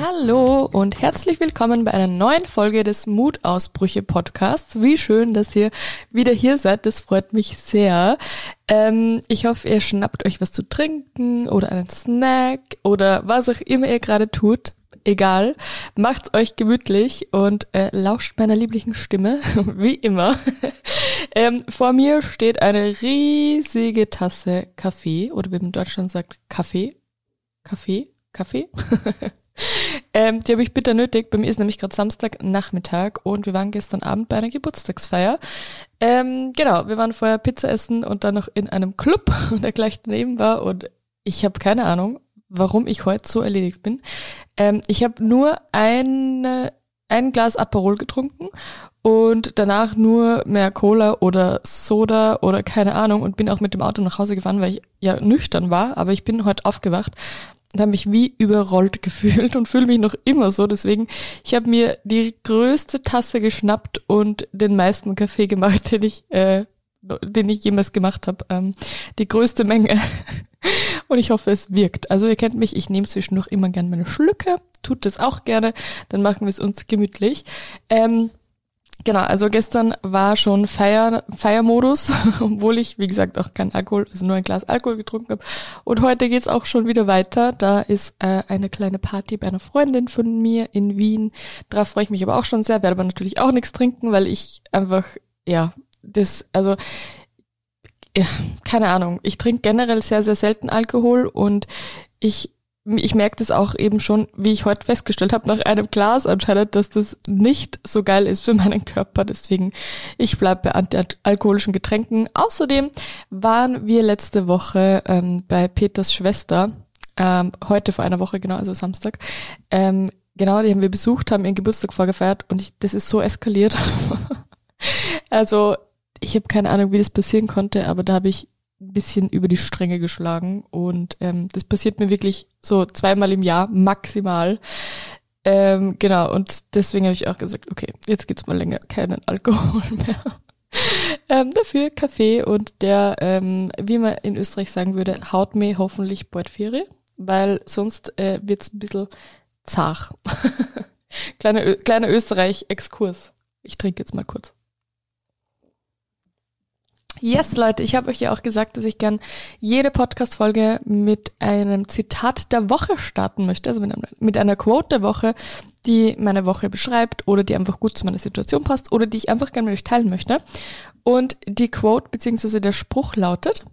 Hallo und herzlich willkommen bei einer neuen Folge des Mutausbrüche Podcasts. Wie schön, dass ihr wieder hier seid. Das freut mich sehr. Ähm, ich hoffe, ihr schnappt euch was zu trinken oder einen Snack oder was auch immer ihr gerade tut. Egal, macht's euch gemütlich und äh, lauscht meiner lieblichen Stimme, wie immer. ähm, vor mir steht eine riesige Tasse Kaffee oder wie man in Deutschland sagt, Kaffee. Kaffee? Kaffee? Ähm, die habe ich bitter nötig. Bei mir ist nämlich gerade Samstagnachmittag und wir waren gestern Abend bei einer Geburtstagsfeier. Ähm, genau, wir waren vorher Pizza essen und dann noch in einem Club, der gleich daneben war und ich habe keine Ahnung, warum ich heute so erledigt bin. Ähm, ich habe nur eine, ein Glas Aperol getrunken und danach nur mehr Cola oder Soda oder keine Ahnung und bin auch mit dem Auto nach Hause gefahren, weil ich ja nüchtern war, aber ich bin heute aufgewacht und habe mich wie überrollt gefühlt und fühle mich noch immer so. Deswegen, ich habe mir die größte Tasse geschnappt und den meisten Kaffee gemacht, den ich, äh, den ich jemals gemacht habe. Ähm, die größte Menge. und ich hoffe, es wirkt. Also ihr kennt mich, ich nehme zwischendurch immer gerne meine Schlücke, tut das auch gerne, dann machen wir es uns gemütlich. Ähm, Genau, also gestern war schon Feier, Feiermodus, obwohl ich, wie gesagt, auch kein Alkohol, also nur ein Glas Alkohol getrunken habe. Und heute geht's auch schon wieder weiter. Da ist äh, eine kleine Party bei einer Freundin von mir in Wien. Darauf freue ich mich aber auch schon sehr, werde aber natürlich auch nichts trinken, weil ich einfach, ja, das, also ja, keine Ahnung. Ich trinke generell sehr, sehr selten Alkohol und ich ich merke das auch eben schon, wie ich heute festgestellt habe, nach einem Glas anscheinend, dass das nicht so geil ist für meinen Körper. Deswegen, ich bleibe bei antialkoholischen Getränken. Außerdem waren wir letzte Woche ähm, bei Peters Schwester, ähm, heute vor einer Woche genau, also Samstag. Ähm, genau, die haben wir besucht, haben ihren Geburtstag vorgefeiert und ich, das ist so eskaliert. also ich habe keine Ahnung, wie das passieren konnte, aber da habe ich ein bisschen über die Stränge geschlagen und ähm, das passiert mir wirklich so zweimal im Jahr maximal. Ähm, genau, und deswegen habe ich auch gesagt, okay, jetzt gibt's mal länger keinen Alkohol mehr. ähm, dafür Kaffee und der, ähm, wie man in Österreich sagen würde, haut mir hoffentlich bald Ferie, weil sonst äh, wird's ein bisschen zart. kleiner, kleiner Österreich-Exkurs. Ich trinke jetzt mal kurz. Yes, Leute, ich habe euch ja auch gesagt, dass ich gern jede Podcast-Folge mit einem Zitat der Woche starten möchte, also mit einer Quote der Woche, die meine Woche beschreibt oder die einfach gut zu meiner Situation passt oder die ich einfach gerne mit euch teilen möchte. Und die Quote bzw. der Spruch lautet,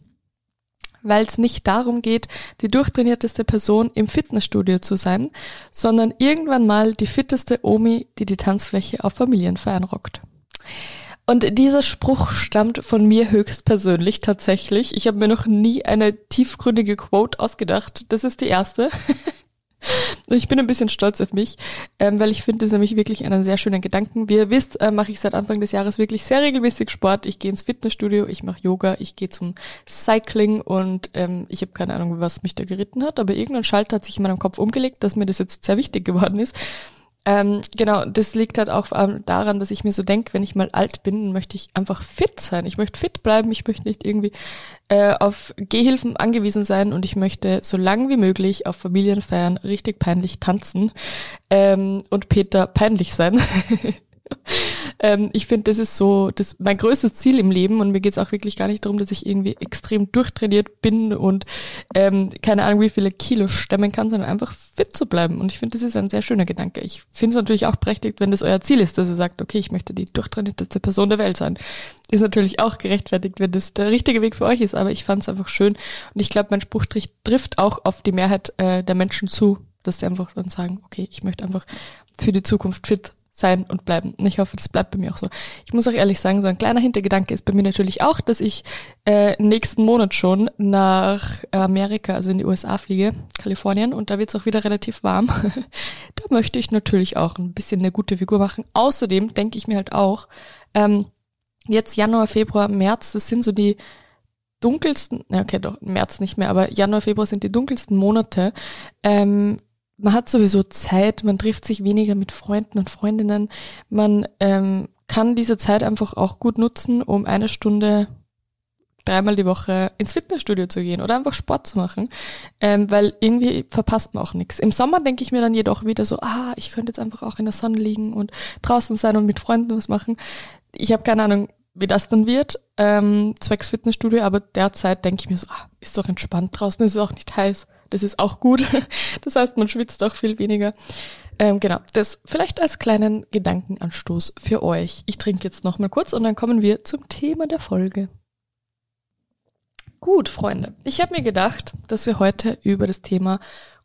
weil es nicht darum geht, die durchtrainierteste Person im Fitnessstudio zu sein, sondern irgendwann mal die fitteste Omi, die die Tanzfläche auf Familienfeiern rockt. Und dieser Spruch stammt von mir höchstpersönlich tatsächlich. Ich habe mir noch nie eine tiefgründige Quote ausgedacht. Das ist die erste. ich bin ein bisschen stolz auf mich, ähm, weil ich finde das nämlich wirklich einen sehr schönen Gedanken. Wie ihr wisst, äh, mache ich seit Anfang des Jahres wirklich sehr regelmäßig Sport. Ich gehe ins Fitnessstudio, ich mache Yoga, ich gehe zum Cycling und ähm, ich habe keine Ahnung, was mich da geritten hat, aber irgendein Schalter hat sich in meinem Kopf umgelegt, dass mir das jetzt sehr wichtig geworden ist. Ähm, genau, das liegt halt auch daran, dass ich mir so denke, wenn ich mal alt bin, möchte ich einfach fit sein. Ich möchte fit bleiben, ich möchte nicht irgendwie äh, auf Gehhilfen angewiesen sein und ich möchte so lang wie möglich auf Familienfeiern richtig peinlich tanzen ähm, und Peter peinlich sein. ähm, ich finde, das ist so das mein größtes Ziel im Leben und mir geht es auch wirklich gar nicht darum, dass ich irgendwie extrem durchtrainiert bin und ähm, keine Ahnung, wie viele Kilo stemmen kann, sondern einfach fit zu bleiben. Und ich finde, das ist ein sehr schöner Gedanke. Ich finde es natürlich auch berechtigt, wenn das euer Ziel ist, dass ihr sagt, okay, ich möchte die durchtrainierteste Person der Welt sein. Ist natürlich auch gerechtfertigt, wenn das der richtige Weg für euch ist, aber ich fand es einfach schön. Und ich glaube, mein Spruch trifft auch auf die Mehrheit äh, der Menschen zu, dass sie einfach dann sagen, okay, ich möchte einfach für die Zukunft fit sein und bleiben. Und ich hoffe, das bleibt bei mir auch so. Ich muss auch ehrlich sagen, so ein kleiner Hintergedanke ist bei mir natürlich auch, dass ich äh, nächsten Monat schon nach Amerika, also in die USA fliege, Kalifornien, und da wird es auch wieder relativ warm. da möchte ich natürlich auch ein bisschen eine gute Figur machen. Außerdem denke ich mir halt auch, ähm, jetzt Januar, Februar, März, das sind so die dunkelsten, okay, doch, März nicht mehr, aber Januar, Februar sind die dunkelsten Monate. Ähm, man hat sowieso Zeit, man trifft sich weniger mit Freunden und Freundinnen, man ähm, kann diese Zeit einfach auch gut nutzen, um eine Stunde dreimal die Woche ins Fitnessstudio zu gehen oder einfach Sport zu machen, ähm, weil irgendwie verpasst man auch nichts. Im Sommer denke ich mir dann jedoch wieder so, ah, ich könnte jetzt einfach auch in der Sonne liegen und draußen sein und mit Freunden was machen. Ich habe keine Ahnung, wie das dann wird, ähm, zwecks Fitnessstudio, aber derzeit denke ich mir so, ah, ist doch entspannt, draußen ist es auch nicht heiß, das ist auch gut. Das heißt, man schwitzt auch viel weniger. Ähm, genau, das vielleicht als kleinen Gedankenanstoß für euch. Ich trinke jetzt noch mal kurz und dann kommen wir zum Thema der Folge. Gut, Freunde, ich habe mir gedacht, dass wir heute über das Thema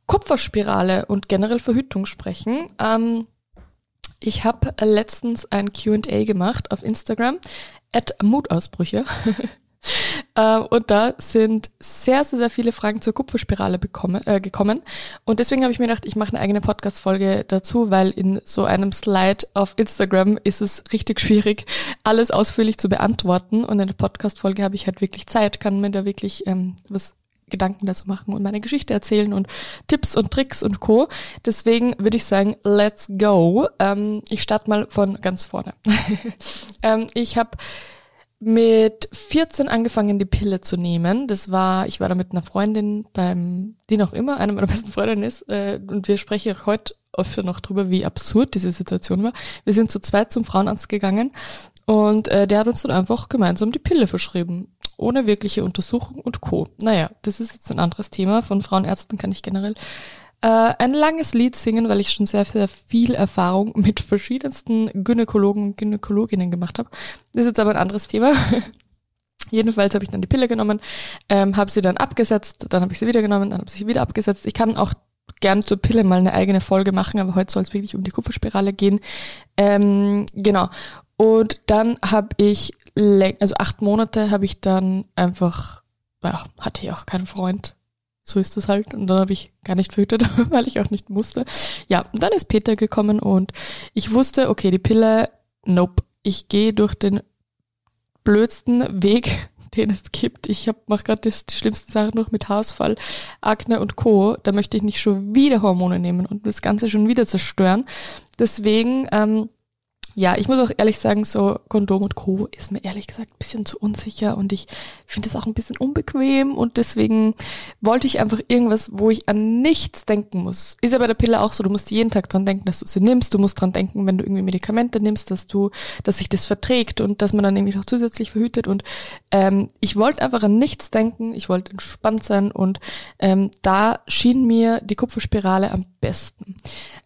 Kupferspirale und generell Verhütung sprechen. Ähm, ich habe letztens ein Q&A gemacht auf Instagram, at Mutausbrüche. Äh, und da sind sehr, sehr, sehr viele Fragen zur Kupferspirale bekommen, äh, gekommen. Und deswegen habe ich mir gedacht, ich mache eine eigene Podcast-Folge dazu, weil in so einem Slide auf Instagram ist es richtig schwierig, alles ausführlich zu beantworten. Und in der Podcast-Folge habe ich halt wirklich Zeit, kann mir da wirklich ähm, was Gedanken dazu machen und meine Geschichte erzählen und Tipps und Tricks und Co. Deswegen würde ich sagen, let's go. Ähm, ich starte mal von ganz vorne. ähm, ich habe mit 14 angefangen, die Pille zu nehmen. Das war, ich war da mit einer Freundin beim, die noch immer eine meiner besten Freundinnen ist, äh, und wir sprechen heute öfter noch drüber, wie absurd diese Situation war. Wir sind zu zweit zum Frauenarzt gegangen und äh, der hat uns dann einfach gemeinsam die Pille verschrieben. Ohne wirkliche Untersuchung und Co. Naja, das ist jetzt ein anderes Thema. Von Frauenärzten kann ich generell äh, ein langes Lied singen, weil ich schon sehr, sehr viel Erfahrung mit verschiedensten Gynäkologen und Gynäkologinnen gemacht habe. Das ist jetzt aber ein anderes Thema. Jedenfalls habe ich dann die Pille genommen, ähm, habe sie dann abgesetzt, dann habe ich sie wieder genommen, dann habe ich sie wieder abgesetzt. Ich kann auch gern zur Pille mal eine eigene Folge machen, aber heute soll es wirklich um die Kupferspirale gehen. Ähm, genau. Und dann habe ich, also acht Monate habe ich dann einfach, ja, hatte ich auch keinen Freund, so ist das halt. Und dann habe ich gar nicht verhütet, weil ich auch nicht musste. Ja, und dann ist Peter gekommen und ich wusste, okay, die Pille, nope. Ich gehe durch den blödsten Weg, den es gibt. Ich hab, mach gerade die schlimmsten Sachen noch mit Haarausfall, Akne und Co. Da möchte ich nicht schon wieder Hormone nehmen und das Ganze schon wieder zerstören. Deswegen ähm, ja, ich muss auch ehrlich sagen, so Kondom und Co. ist mir ehrlich gesagt ein bisschen zu unsicher und ich finde es auch ein bisschen unbequem und deswegen wollte ich einfach irgendwas, wo ich an nichts denken muss. Ist ja bei der Pille auch so, du musst jeden Tag dran denken, dass du sie nimmst, du musst dran denken, wenn du irgendwie Medikamente nimmst, dass du, dass sich das verträgt und dass man dann irgendwie noch zusätzlich verhütet und ähm, ich wollte einfach an nichts denken, ich wollte entspannt sein und ähm, da schien mir die Kupferspirale am besten.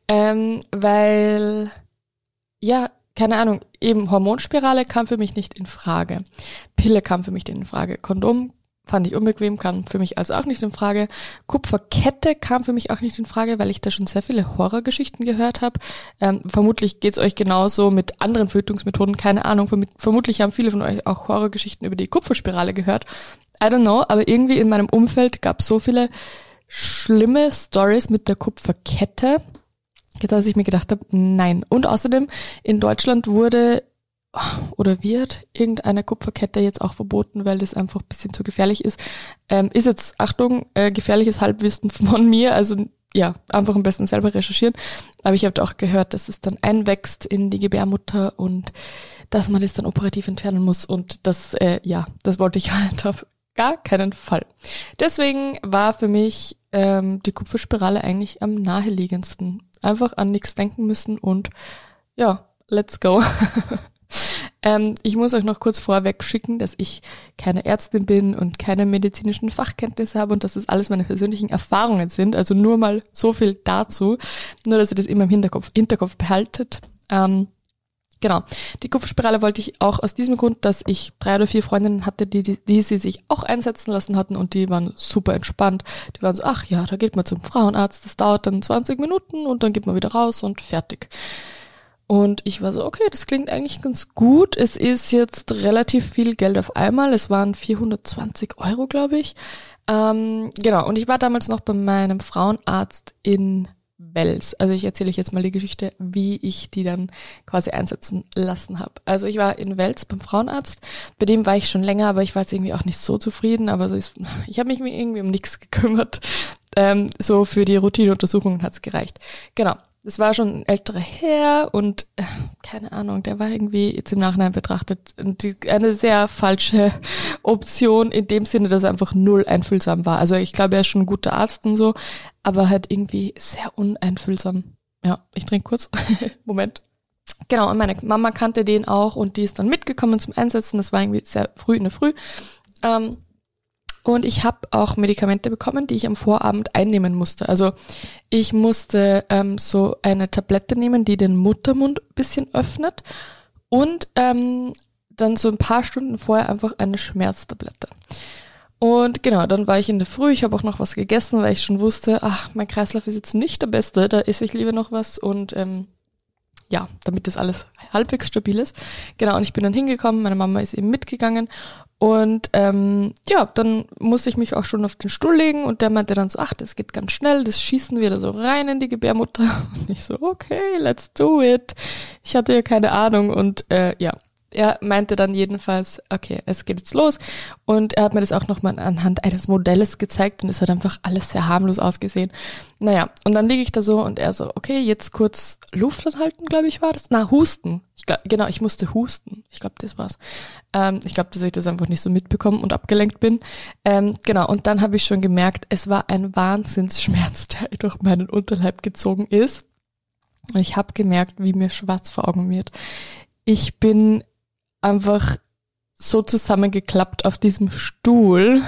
Ähm, weil ja, keine Ahnung, eben Hormonspirale kam für mich nicht in Frage. Pille kam für mich nicht in Frage. Kondom fand ich unbequem, kam für mich also auch nicht in Frage. Kupferkette kam für mich auch nicht in Frage, weil ich da schon sehr viele Horrorgeschichten gehört habe. Ähm, vermutlich geht's euch genauso mit anderen Fötungsmethoden, keine Ahnung. Vermutlich haben viele von euch auch Horrorgeschichten über die Kupferspirale gehört. I don't know, aber irgendwie in meinem Umfeld gab so viele schlimme Stories mit der Kupferkette, dass ich mir gedacht habe, nein. Und außerdem in Deutschland wurde oder wird irgendeine Kupferkette jetzt auch verboten, weil das einfach ein bisschen zu gefährlich ist. Ähm, ist jetzt, Achtung, äh, gefährliches Halbwissen von mir, also ja, einfach am besten selber recherchieren. Aber ich habe auch gehört, dass es dann einwächst in die Gebärmutter und dass man das dann operativ entfernen muss. Und das, äh, ja, das wollte ich halt auf gar keinen Fall. Deswegen war für mich ähm, die Kupferspirale eigentlich am naheliegendsten einfach an nichts denken müssen und ja, let's go. ähm, ich muss euch noch kurz vorweg schicken, dass ich keine Ärztin bin und keine medizinischen Fachkenntnisse habe und dass das alles meine persönlichen Erfahrungen sind. Also nur mal so viel dazu. Nur, dass ihr das immer im Hinterkopf, Hinterkopf behaltet. Ähm, Genau. Die Kupferspirale wollte ich auch aus diesem Grund, dass ich drei oder vier Freundinnen hatte, die, die, die sie sich auch einsetzen lassen hatten und die waren super entspannt. Die waren so, ach ja, da geht man zum Frauenarzt, das dauert dann 20 Minuten und dann geht man wieder raus und fertig. Und ich war so, okay, das klingt eigentlich ganz gut. Es ist jetzt relativ viel Geld auf einmal. Es waren 420 Euro, glaube ich. Ähm, genau. Und ich war damals noch bei meinem Frauenarzt in Wels. Also ich erzähle euch jetzt mal die Geschichte, wie ich die dann quasi einsetzen lassen habe. Also ich war in Wels beim Frauenarzt. Bei dem war ich schon länger, aber ich war jetzt irgendwie auch nicht so zufrieden. Aber so ist, ich habe mich irgendwie um nichts gekümmert. Ähm, so für die Routineuntersuchungen hat's gereicht. Genau. das war schon ein älterer Herr und äh, keine Ahnung, der war irgendwie jetzt im Nachhinein betrachtet die, eine sehr falsche Option in dem Sinne, dass er einfach null einfühlsam war. Also ich glaube, er ist schon ein guter Arzt und so, aber halt irgendwie sehr uneinfühlsam. Ja, ich trinke kurz. Moment. Genau, und meine Mama kannte den auch und die ist dann mitgekommen zum Einsetzen. Das war irgendwie sehr früh in der Früh. Ähm, und ich habe auch Medikamente bekommen, die ich am Vorabend einnehmen musste. Also ich musste ähm, so eine Tablette nehmen, die den Muttermund bisschen öffnet und ähm, dann so ein paar Stunden vorher einfach eine Schmerztablette. Und genau, dann war ich in der Früh, ich habe auch noch was gegessen, weil ich schon wusste, ach, mein Kreislauf ist jetzt nicht der beste, da esse ich lieber noch was und ähm, ja, damit das alles halbwegs stabil ist. Genau, und ich bin dann hingekommen, meine Mama ist eben mitgegangen und ähm, ja, dann musste ich mich auch schon auf den Stuhl legen und der meinte dann so, ach, das geht ganz schnell, das schießen wir da so rein in die Gebärmutter. Und ich so, okay, let's do it. Ich hatte ja keine Ahnung und äh, ja, er meinte dann jedenfalls, okay, es geht jetzt los. Und er hat mir das auch nochmal anhand eines Modells gezeigt und es hat einfach alles sehr harmlos ausgesehen. Naja, und dann liege ich da so und er so, okay, jetzt kurz Luft anhalten, glaube ich, war das. Na, husten. Ich glaub, genau, ich musste husten. Ich glaube, das war's. Ähm, ich glaube, dass ich das einfach nicht so mitbekommen und abgelenkt bin. Ähm, genau, und dann habe ich schon gemerkt, es war ein Wahnsinnsschmerz, der durch meinen Unterleib gezogen ist. Und ich habe gemerkt, wie mir schwarz vor Augen wird. Ich bin einfach so zusammengeklappt auf diesem Stuhl,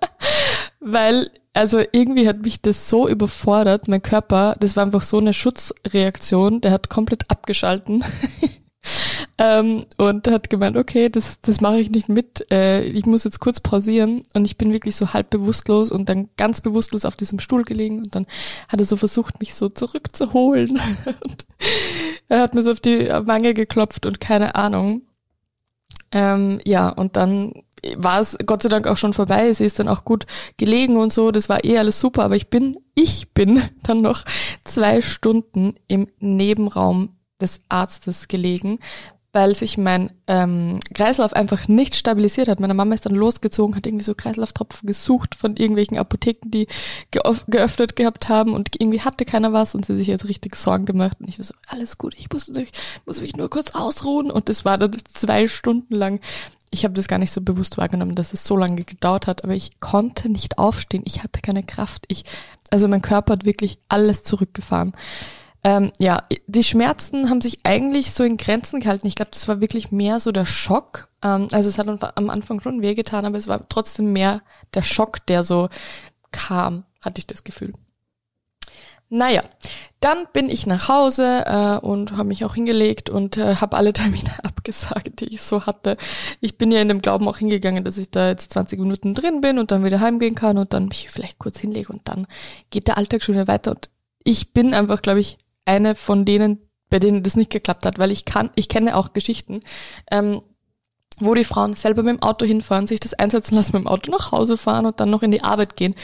weil also irgendwie hat mich das so überfordert, mein Körper, das war einfach so eine Schutzreaktion, der hat komplett abgeschalten. Ähm, und hat gemeint, okay, das, das mache ich nicht mit, äh, ich muss jetzt kurz pausieren. Und ich bin wirklich so halb bewusstlos und dann ganz bewusstlos auf diesem Stuhl gelegen. Und dann hat er so versucht, mich so zurückzuholen. Und er hat mir so auf die Wange geklopft und keine Ahnung ähm, ja, und dann war es Gott sei Dank auch schon vorbei. Sie ist dann auch gut gelegen und so. Das war eh alles super. Aber ich bin, ich bin dann noch zwei Stunden im Nebenraum des Arztes gelegen, weil sich mein ähm, Kreislauf einfach nicht stabilisiert hat. Meine Mama ist dann losgezogen, hat irgendwie so Kreislauftropfen gesucht von irgendwelchen Apotheken, die geöffnet gehabt haben und irgendwie hatte keiner was und sie sich jetzt richtig Sorgen gemacht. Und ich war so, alles gut, ich muss, ich muss mich nur kurz ausruhen. Und das war dann zwei Stunden lang. Ich habe das gar nicht so bewusst wahrgenommen, dass es so lange gedauert hat, aber ich konnte nicht aufstehen. Ich hatte keine Kraft. Ich, also mein Körper hat wirklich alles zurückgefahren. Ähm, ja, die Schmerzen haben sich eigentlich so in Grenzen gehalten. Ich glaube, das war wirklich mehr so der Schock. Ähm, also es hat am Anfang schon wehgetan, aber es war trotzdem mehr der Schock, der so kam, hatte ich das Gefühl. Naja, dann bin ich nach Hause äh, und habe mich auch hingelegt und äh, habe alle Termine abgesagt, die ich so hatte. Ich bin ja in dem Glauben auch hingegangen, dass ich da jetzt 20 Minuten drin bin und dann wieder heimgehen kann und dann mich vielleicht kurz hinlege und dann geht der Alltag schon wieder weiter. Und ich bin einfach, glaube ich, eine von denen, bei denen das nicht geklappt hat, weil ich kann, ich kenne auch Geschichten, ähm, wo die Frauen selber mit dem Auto hinfahren, sich das einsetzen lassen, mit dem Auto nach Hause fahren und dann noch in die Arbeit gehen.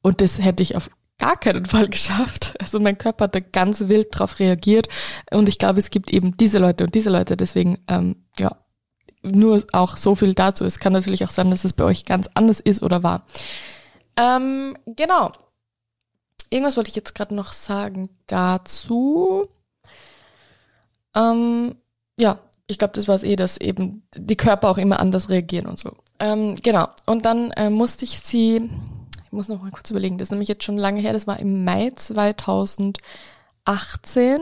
Und das hätte ich auf gar keinen Fall geschafft. Also mein Körper hat da ganz wild drauf reagiert. Und ich glaube, es gibt eben diese Leute und diese Leute. Deswegen, ähm, ja, nur auch so viel dazu. Es kann natürlich auch sein, dass es bei euch ganz anders ist oder war. Ähm, genau. Irgendwas wollte ich jetzt gerade noch sagen dazu. Ähm, ja, ich glaube, das war es eh, dass eben die Körper auch immer anders reagieren und so. Ähm, genau. Und dann äh, musste ich sie, ich muss noch mal kurz überlegen, das ist nämlich jetzt schon lange her, das war im Mai 2018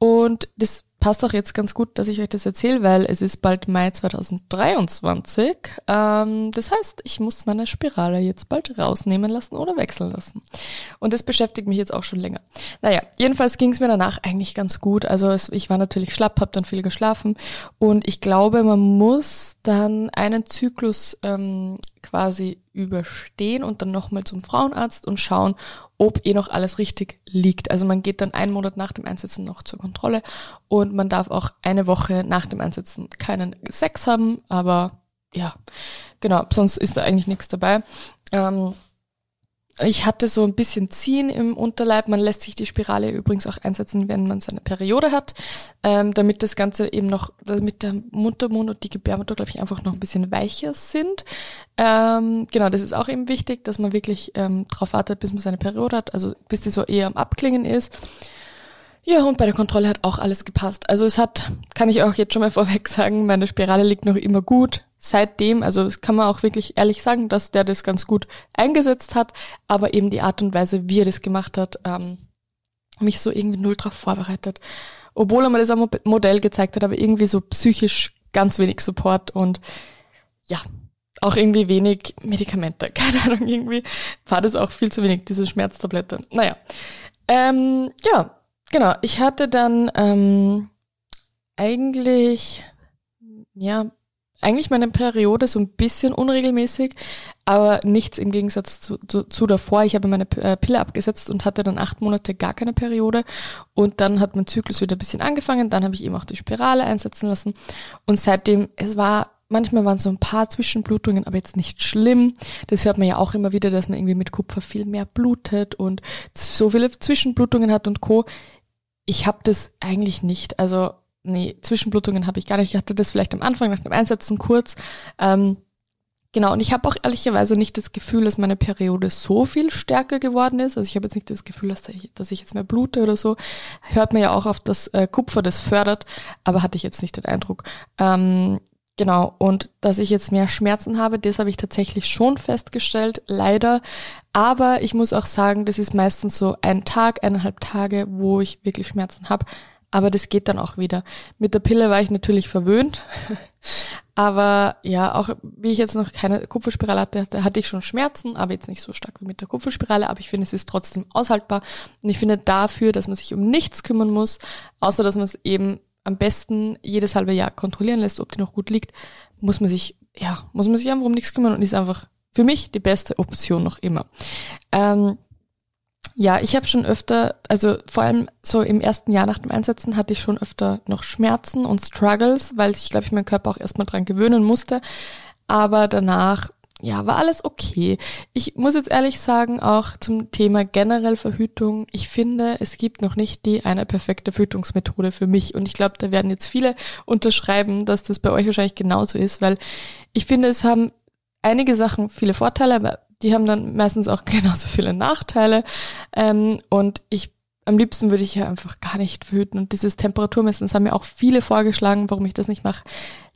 und das passt auch jetzt ganz gut, dass ich euch das erzähle, weil es ist bald Mai 2023. Ähm, das heißt, ich muss meine Spirale jetzt bald rausnehmen lassen oder wechseln lassen. Und das beschäftigt mich jetzt auch schon länger. Naja, jedenfalls ging es mir danach eigentlich ganz gut. Also es, ich war natürlich schlapp, habe dann viel geschlafen und ich glaube, man muss dann einen Zyklus ähm, quasi überstehen und dann nochmal zum Frauenarzt und schauen, ob eh noch alles richtig liegt. Also man geht dann einen Monat nach dem Einsetzen noch zur Kontrolle und man darf auch eine Woche nach dem Einsetzen keinen Sex haben, aber ja, genau, sonst ist da eigentlich nichts dabei. Ähm, ich hatte so ein bisschen Ziehen im Unterleib. Man lässt sich die Spirale übrigens auch einsetzen, wenn man seine Periode hat, ähm, damit das Ganze eben noch, damit der Muttermund und die Gebärmutter, glaube ich, einfach noch ein bisschen weicher sind. Ähm, genau, das ist auch eben wichtig, dass man wirklich ähm, darauf wartet, bis man seine Periode hat, also bis die so eher am Abklingen ist. Ja, und bei der Kontrolle hat auch alles gepasst. Also es hat, kann ich auch jetzt schon mal vorweg sagen, meine Spirale liegt noch immer gut. Seitdem, also das kann man auch wirklich ehrlich sagen, dass der das ganz gut eingesetzt hat, aber eben die Art und Weise, wie er das gemacht hat, ähm, mich so irgendwie null drauf vorbereitet. Obwohl er mal das Modell gezeigt hat, aber irgendwie so psychisch ganz wenig Support und ja, auch irgendwie wenig Medikamente. Keine Ahnung, irgendwie war das auch viel zu wenig, diese Schmerztablette. Naja. Ähm, ja, genau. Ich hatte dann ähm, eigentlich, ja, eigentlich meine Periode so ein bisschen unregelmäßig, aber nichts im Gegensatz zu, zu, zu davor. Ich habe meine äh, Pille abgesetzt und hatte dann acht Monate gar keine Periode und dann hat mein Zyklus wieder ein bisschen angefangen. Dann habe ich eben auch die Spirale einsetzen lassen und seitdem, es war Manchmal waren so ein paar Zwischenblutungen, aber jetzt nicht schlimm. Das hört man ja auch immer wieder, dass man irgendwie mit Kupfer viel mehr blutet und so viele Zwischenblutungen hat und Co. Ich habe das eigentlich nicht. Also nee, Zwischenblutungen habe ich gar nicht. Ich hatte das vielleicht am Anfang nach dem Einsetzen kurz. Ähm, genau, und ich habe auch ehrlicherweise nicht das Gefühl, dass meine Periode so viel stärker geworden ist. Also ich habe jetzt nicht das Gefühl, dass ich, dass ich jetzt mehr blute oder so. Hört man ja auch auf das äh, Kupfer, das fördert, aber hatte ich jetzt nicht den Eindruck. Ähm, Genau, und dass ich jetzt mehr Schmerzen habe, das habe ich tatsächlich schon festgestellt, leider. Aber ich muss auch sagen, das ist meistens so ein Tag, eineinhalb Tage, wo ich wirklich Schmerzen habe aber das geht dann auch wieder. Mit der Pille war ich natürlich verwöhnt, aber ja, auch wie ich jetzt noch keine Kupferspirale hatte, hatte ich schon Schmerzen, aber jetzt nicht so stark wie mit der Kupferspirale, aber ich finde, es ist trotzdem aushaltbar und ich finde dafür, dass man sich um nichts kümmern muss, außer dass man es eben am besten jedes halbe Jahr kontrollieren lässt, ob die noch gut liegt, muss man sich, ja, muss man sich einfach um nichts kümmern und ist einfach für mich die beste Option noch immer. Ähm, ja, ich habe schon öfter, also vor allem so im ersten Jahr nach dem Einsetzen hatte ich schon öfter noch Schmerzen und Struggles, weil ich glaube, ich meinen Körper auch erstmal dran gewöhnen musste. Aber danach, ja, war alles okay. Ich muss jetzt ehrlich sagen, auch zum Thema generell Verhütung, ich finde, es gibt noch nicht die eine perfekte Verhütungsmethode für mich. Und ich glaube, da werden jetzt viele unterschreiben, dass das bei euch wahrscheinlich genauso ist, weil ich finde, es haben einige Sachen viele Vorteile, aber die haben dann meistens auch genauso viele Nachteile. Ähm, und ich am liebsten würde ich ja einfach gar nicht verhüten. Und dieses Temperaturmessen, das haben mir auch viele vorgeschlagen, warum ich das nicht mache.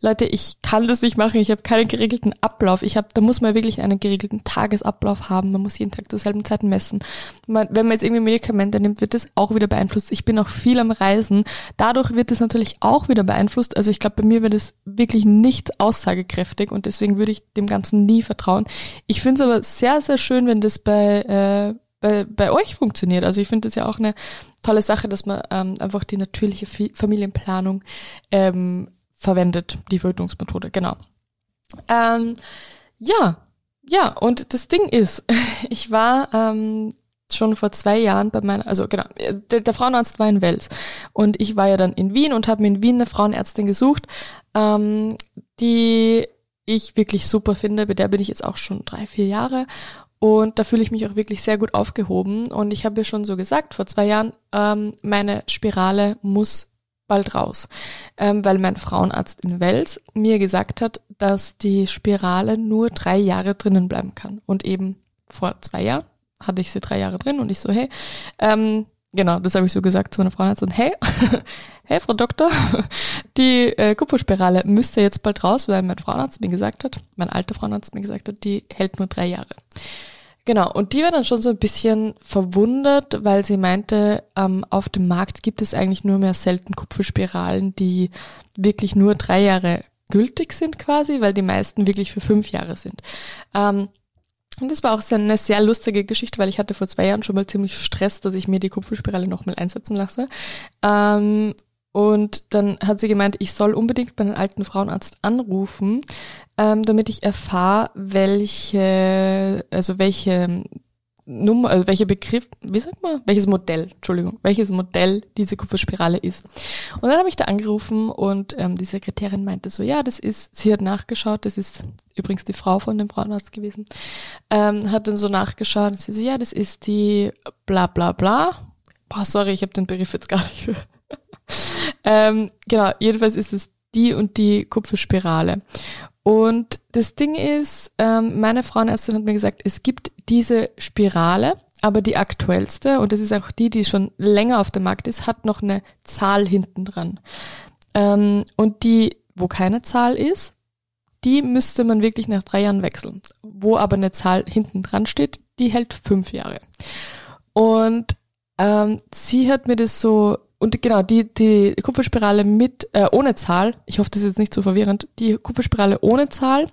Leute, ich kann das nicht machen. Ich habe keinen geregelten Ablauf. Ich habe, da muss man wirklich einen geregelten Tagesablauf haben. Man muss jeden Tag zur selben Zeit messen. Man, wenn man jetzt irgendwie Medikamente nimmt, wird das auch wieder beeinflusst. Ich bin auch viel am Reisen. Dadurch wird es natürlich auch wieder beeinflusst. Also ich glaube, bei mir wird es wirklich nicht aussagekräftig und deswegen würde ich dem Ganzen nie vertrauen. Ich finde es aber sehr, sehr schön, wenn das bei äh, bei, bei euch funktioniert. Also ich finde das ja auch eine tolle Sache, dass man ähm, einfach die natürliche Familienplanung ähm, verwendet, die Verhütungsmethode, genau. Ähm, ja, ja, und das Ding ist, ich war ähm, schon vor zwei Jahren bei meiner, also genau, der, der Frauenarzt war in Wels und ich war ja dann in Wien und habe mir in Wien eine Frauenärztin gesucht, ähm, die ich wirklich super finde, bei der bin ich jetzt auch schon drei, vier Jahre und da fühle ich mich auch wirklich sehr gut aufgehoben. Und ich habe ja schon so gesagt, vor zwei Jahren, ähm, meine Spirale muss bald raus, ähm, weil mein Frauenarzt in Wels mir gesagt hat, dass die Spirale nur drei Jahre drinnen bleiben kann. Und eben vor zwei Jahren hatte ich sie drei Jahre drin und ich so, hey, ähm, genau, das habe ich so gesagt zu meiner Frauenärztin, hey, hey Frau Doktor, die äh, Kupferspirale müsste jetzt bald raus, weil mein Frauenarzt mir gesagt hat, mein alter Frauenarzt mir gesagt hat, die hält nur drei Jahre. Genau, und die war dann schon so ein bisschen verwundert, weil sie meinte, ähm, auf dem Markt gibt es eigentlich nur mehr selten Kupferspiralen, die wirklich nur drei Jahre gültig sind quasi, weil die meisten wirklich für fünf Jahre sind. Ähm, und das war auch eine sehr lustige Geschichte, weil ich hatte vor zwei Jahren schon mal ziemlich Stress, dass ich mir die Kupferspirale nochmal einsetzen lasse. Ähm, und dann hat sie gemeint, ich soll unbedingt bei einem alten Frauenarzt anrufen, ähm, damit ich erfahre, welche, also welche Nummer, also welcher Begriff, wie sagt man, welches Modell, Entschuldigung, welches Modell diese Kupferspirale ist. Und dann habe ich da angerufen und ähm, die Sekretärin meinte so, ja, das ist, sie hat nachgeschaut, das ist übrigens die Frau von dem Frauenarzt gewesen, ähm, hat dann so nachgeschaut sie so, ja, das ist die bla bla bla. Boah, sorry, ich habe den Begriff jetzt gar nicht. ähm, genau, jedenfalls ist es die und die Kupferspirale. Und das Ding ist, ähm, meine Frauenärztin hat mir gesagt, es gibt diese Spirale, aber die aktuellste, und das ist auch die, die schon länger auf dem Markt ist, hat noch eine Zahl hinten dran. Ähm, und die, wo keine Zahl ist, die müsste man wirklich nach drei Jahren wechseln. Wo aber eine Zahl hinten dran steht, die hält fünf Jahre. Und ähm, sie hat mir das so und genau, die, die Kupferspirale mit, äh, ohne Zahl, ich hoffe, das ist jetzt nicht so verwirrend, die Kupferspirale ohne Zahl,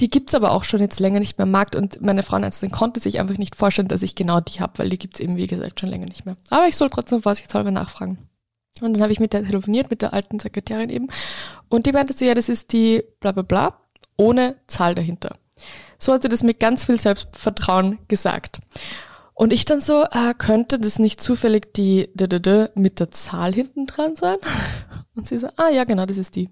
die gibt's aber auch schon jetzt länger nicht mehr im Markt und meine Frauenärztin konnte sich einfach nicht vorstellen, dass ich genau die habe, weil die gibt's eben, wie gesagt, schon länger nicht mehr. Aber ich soll trotzdem vorsichtshalber nachfragen. Und dann habe ich mit der telefoniert, mit der alten Sekretärin eben. Und die meinte so, ja, das ist die bla bla bla, ohne Zahl dahinter. So hat sie das mit ganz viel Selbstvertrauen gesagt. Und ich dann so, äh, könnte das nicht zufällig die d -d -d mit der Zahl hinten dran sein? Und sie so, ah ja, genau, das ist die.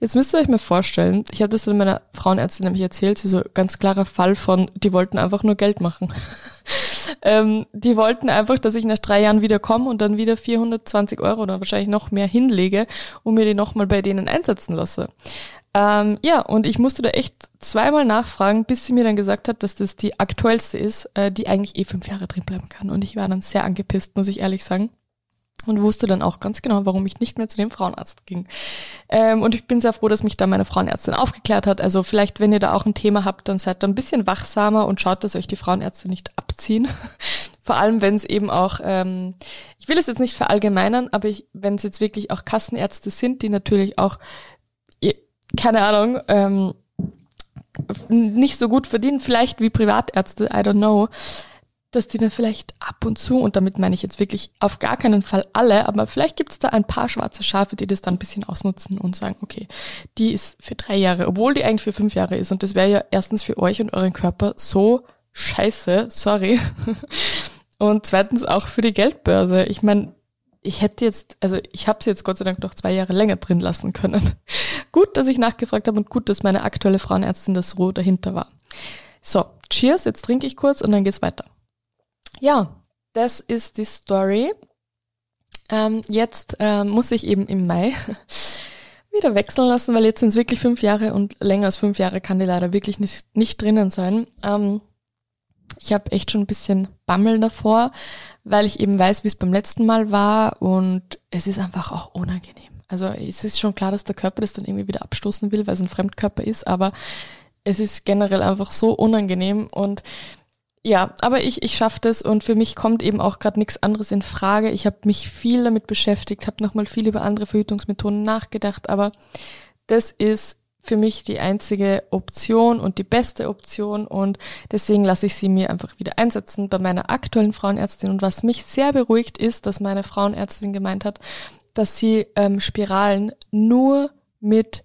Jetzt müsst ihr euch mal vorstellen, ich habe das dann meiner Frauenärztin nämlich erzählt, sie so ganz klarer Fall von, die wollten einfach nur Geld machen. ähm, die wollten einfach, dass ich nach drei Jahren wieder komme und dann wieder 420 Euro oder wahrscheinlich noch mehr hinlege und mir die nochmal bei denen einsetzen lasse. Ähm, ja, und ich musste da echt zweimal nachfragen, bis sie mir dann gesagt hat, dass das die aktuellste ist, äh, die eigentlich eh fünf Jahre drin bleiben kann. Und ich war dann sehr angepisst, muss ich ehrlich sagen. Und wusste dann auch ganz genau, warum ich nicht mehr zu dem Frauenarzt ging. Ähm, und ich bin sehr froh, dass mich da meine Frauenärztin aufgeklärt hat. Also vielleicht, wenn ihr da auch ein Thema habt, dann seid da ein bisschen wachsamer und schaut, dass euch die Frauenärzte nicht abziehen. Vor allem, wenn es eben auch, ähm, ich will es jetzt nicht verallgemeinern, aber wenn es jetzt wirklich auch Kassenärzte sind, die natürlich auch keine Ahnung, ähm, nicht so gut verdienen, vielleicht wie Privatärzte, I don't know, dass die dann vielleicht ab und zu, und damit meine ich jetzt wirklich auf gar keinen Fall alle, aber vielleicht gibt es da ein paar schwarze Schafe, die das dann ein bisschen ausnutzen und sagen, okay, die ist für drei Jahre, obwohl die eigentlich für fünf Jahre ist. Und das wäre ja erstens für euch und euren Körper so scheiße, sorry. Und zweitens auch für die Geldbörse. Ich meine, ich hätte jetzt, also ich habe sie jetzt Gott sei Dank noch zwei Jahre länger drin lassen können. gut, dass ich nachgefragt habe und gut, dass meine aktuelle Frauenärztin das Roh dahinter war. So, cheers, jetzt trinke ich kurz und dann geht's weiter. Ja, das ist die Story. Ähm, jetzt ähm, muss ich eben im Mai wieder wechseln lassen, weil jetzt sind es wirklich fünf Jahre und länger als fünf Jahre kann die leider wirklich nicht, nicht drinnen sein. Ähm, ich habe echt schon ein bisschen Bammel davor, weil ich eben weiß, wie es beim letzten Mal war und es ist einfach auch unangenehm. Also es ist schon klar, dass der Körper das dann irgendwie wieder abstoßen will, weil es ein Fremdkörper ist, aber es ist generell einfach so unangenehm und ja, aber ich, ich schaffe das und für mich kommt eben auch gerade nichts anderes in Frage. Ich habe mich viel damit beschäftigt, habe nochmal viel über andere Verhütungsmethoden nachgedacht, aber das ist für mich die einzige Option und die beste Option und deswegen lasse ich sie mir einfach wieder einsetzen bei meiner aktuellen Frauenärztin. Und was mich sehr beruhigt ist, dass meine Frauenärztin gemeint hat, dass sie ähm, Spiralen nur mit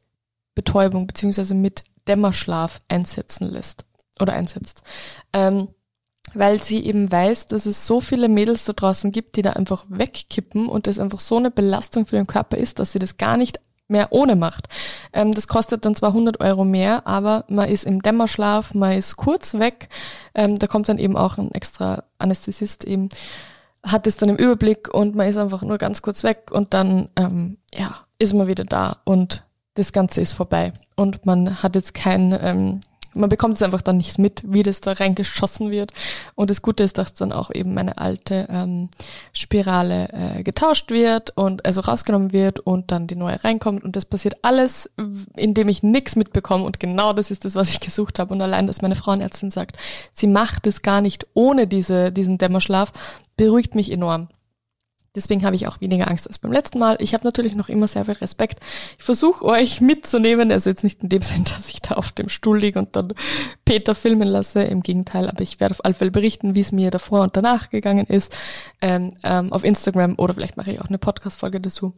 Betäubung beziehungsweise mit Dämmerschlaf einsetzen lässt oder einsetzt. Ähm, weil sie eben weiß, dass es so viele Mädels da draußen gibt, die da einfach wegkippen und das einfach so eine Belastung für den Körper ist, dass sie das gar nicht mehr ohne macht. Ähm, das kostet dann zwar 100 Euro mehr, aber man ist im Dämmerschlaf, man ist kurz weg. Ähm, da kommt dann eben auch ein extra Anästhesist eben, hat es dann im Überblick und man ist einfach nur ganz kurz weg und dann ähm, ja ist man wieder da und das Ganze ist vorbei und man hat jetzt kein ähm, man bekommt es einfach dann nicht mit, wie das da reingeschossen wird. Und das Gute ist, dass dann auch eben meine alte ähm, Spirale äh, getauscht wird und also rausgenommen wird und dann die neue reinkommt. Und das passiert alles, indem ich nichts mitbekomme. Und genau das ist das, was ich gesucht habe. Und allein, dass meine Frauenärztin sagt, sie macht es gar nicht ohne diese, diesen Dämmerschlaf, beruhigt mich enorm. Deswegen habe ich auch weniger Angst als beim letzten Mal. Ich habe natürlich noch immer sehr viel Respekt. Ich versuche euch mitzunehmen, also jetzt nicht in dem Sinn, dass ich da auf dem Stuhl liege und dann Peter filmen lasse, im Gegenteil, aber ich werde auf alle Fälle berichten, wie es mir davor und danach gegangen ist, ähm, ähm, auf Instagram oder vielleicht mache ich auch eine Podcast-Folge dazu.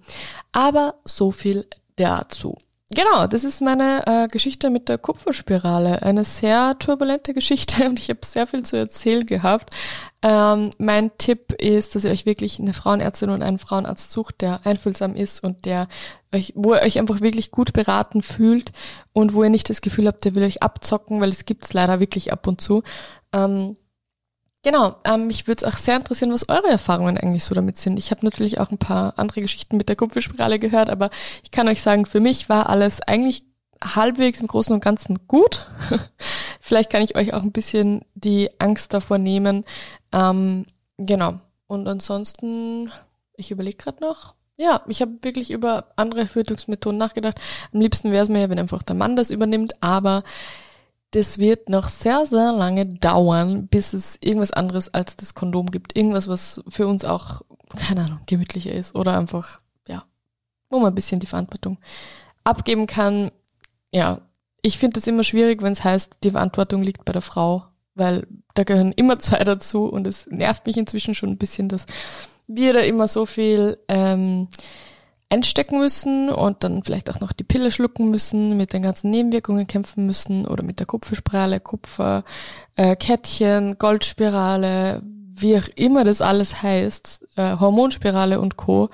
Aber so viel dazu. Genau, das ist meine äh, Geschichte mit der Kupferspirale. Eine sehr turbulente Geschichte und ich habe sehr viel zu erzählen gehabt. Ähm, mein Tipp ist, dass ihr euch wirklich eine Frauenärztin und einen Frauenarzt sucht, der einfühlsam ist und der euch, wo ihr euch einfach wirklich gut beraten fühlt und wo ihr nicht das Gefühl habt, der will euch abzocken, weil es gibt's leider wirklich ab und zu. Ähm, Genau, ähm, mich würde es auch sehr interessieren, was eure Erfahrungen eigentlich so damit sind. Ich habe natürlich auch ein paar andere Geschichten mit der Kupferspirale gehört, aber ich kann euch sagen, für mich war alles eigentlich halbwegs im Großen und Ganzen gut. vielleicht kann ich euch auch ein bisschen die Angst davor nehmen. Ähm, genau. Und ansonsten, ich überlege gerade noch. Ja, ich habe wirklich über andere Verhütungsmethoden nachgedacht. Am liebsten wäre es mir ja, wenn einfach der Mann das übernimmt, aber das wird noch sehr, sehr lange dauern, bis es irgendwas anderes als das Kondom gibt. Irgendwas, was für uns auch, keine Ahnung, gemütlicher ist oder einfach, ja, wo man ein bisschen die Verantwortung abgeben kann. Ja, ich finde es immer schwierig, wenn es heißt, die Verantwortung liegt bei der Frau, weil da gehören immer zwei dazu und es nervt mich inzwischen schon ein bisschen, dass wir da immer so viel ähm, einstecken müssen und dann vielleicht auch noch die Pille schlucken müssen, mit den ganzen Nebenwirkungen kämpfen müssen oder mit der Kupferspirale, Kupfer, äh, Kettchen, Goldspirale, wie auch immer das alles heißt, äh, Hormonspirale und Co.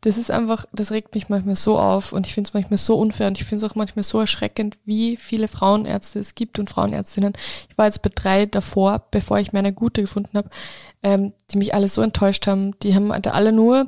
Das ist einfach, das regt mich manchmal so auf und ich finde es manchmal so unfair und ich finde es auch manchmal so erschreckend, wie viele Frauenärzte es gibt und Frauenärztinnen. Ich war jetzt bei drei davor, bevor ich meine gute gefunden habe, ähm, die mich alle so enttäuscht haben. Die haben alle nur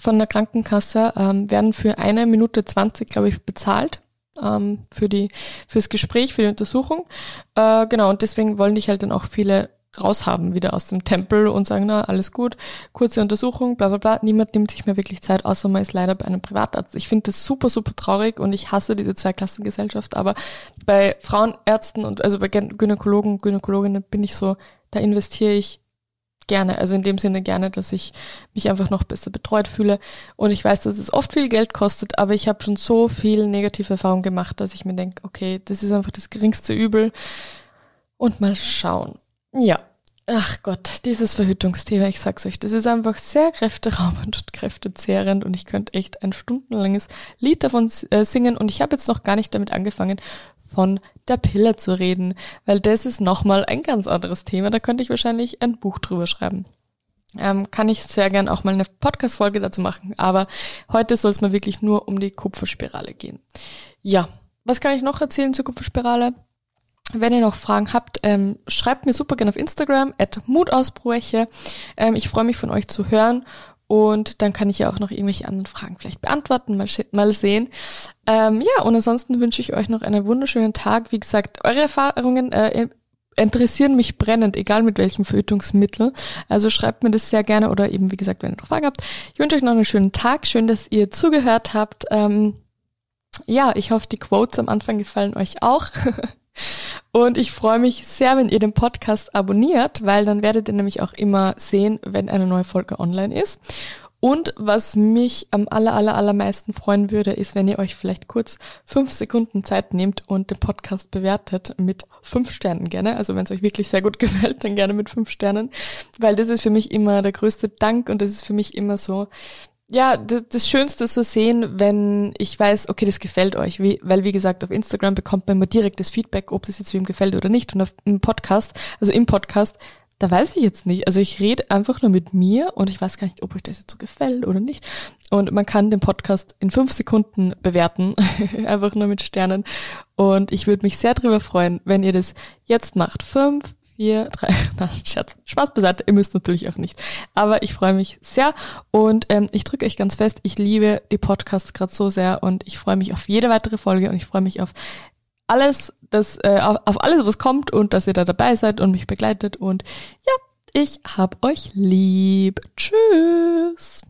von der Krankenkasse ähm, werden für eine Minute zwanzig, glaube ich, bezahlt ähm, für die fürs Gespräch, für die Untersuchung. Äh, genau, und deswegen wollen dich halt dann auch viele raushaben wieder aus dem Tempel und sagen, na, alles gut, kurze Untersuchung, bla bla bla. Niemand nimmt sich mehr wirklich Zeit, außer man ist leider bei einem Privatarzt. Ich finde das super, super traurig und ich hasse diese Zweiklassengesellschaft, aber bei Frauenärzten und also bei Gynäkologen, Gynäkologinnen bin ich so, da investiere ich gerne, also in dem Sinne gerne, dass ich mich einfach noch besser betreut fühle. Und ich weiß, dass es oft viel Geld kostet, aber ich habe schon so viel negative Erfahrungen gemacht, dass ich mir denke, okay, das ist einfach das geringste Übel. Und mal schauen. Ja. Ach Gott, dieses Verhütungsthema, ich sag's euch, das ist einfach sehr kräfteraubend und kräftezehrend und ich könnte echt ein stundenlanges Lied davon äh, singen und ich habe jetzt noch gar nicht damit angefangen, von der Pille zu reden, weil das ist nochmal ein ganz anderes Thema. Da könnte ich wahrscheinlich ein Buch drüber schreiben. Ähm, kann ich sehr gern auch mal eine Podcast-Folge dazu machen, aber heute soll es mal wirklich nur um die Kupferspirale gehen. Ja, was kann ich noch erzählen zur Kupferspirale? Wenn ihr noch Fragen habt, ähm, schreibt mir super gerne auf Instagram, at Mutausbrüche. Ähm, ich freue mich von euch zu hören und dann kann ich ja auch noch irgendwelche anderen Fragen vielleicht beantworten, mal, mal sehen. Ähm, ja, und ansonsten wünsche ich euch noch einen wunderschönen Tag. Wie gesagt, eure Erfahrungen äh, interessieren mich brennend, egal mit welchem Verhütungsmittel. Also schreibt mir das sehr gerne oder eben, wie gesagt, wenn ihr noch Fragen habt. Ich wünsche euch noch einen schönen Tag. Schön, dass ihr zugehört habt. Ähm, ja, ich hoffe, die Quotes am Anfang gefallen euch auch. Und ich freue mich sehr, wenn ihr den Podcast abonniert, weil dann werdet ihr nämlich auch immer sehen, wenn eine neue Folge online ist. Und was mich am aller, aller, allermeisten freuen würde, ist, wenn ihr euch vielleicht kurz fünf Sekunden Zeit nehmt und den Podcast bewertet mit fünf Sternen gerne. Also wenn es euch wirklich sehr gut gefällt, dann gerne mit fünf Sternen. Weil das ist für mich immer der größte Dank und das ist für mich immer so, ja, das, das Schönste zu sehen, wenn ich weiß, okay, das gefällt euch, wie, weil wie gesagt, auf Instagram bekommt man immer direktes Feedback, ob es jetzt wem gefällt oder nicht. Und auf im Podcast, also im Podcast, da weiß ich jetzt nicht. Also ich rede einfach nur mit mir und ich weiß gar nicht, ob euch das jetzt so gefällt oder nicht. Und man kann den Podcast in fünf Sekunden bewerten, einfach nur mit Sternen. Und ich würde mich sehr darüber freuen, wenn ihr das jetzt macht. Fünf, vier, drei, na, Scherz, Spaß beiseite, ihr müsst natürlich auch nicht. Aber ich freue mich sehr und ähm, ich drücke euch ganz fest, ich liebe die Podcasts gerade so sehr und ich freue mich auf jede weitere Folge und ich freue mich auf alles, das, äh, auf, auf alles, was kommt und dass ihr da dabei seid und mich begleitet und ja, ich hab euch lieb. Tschüss.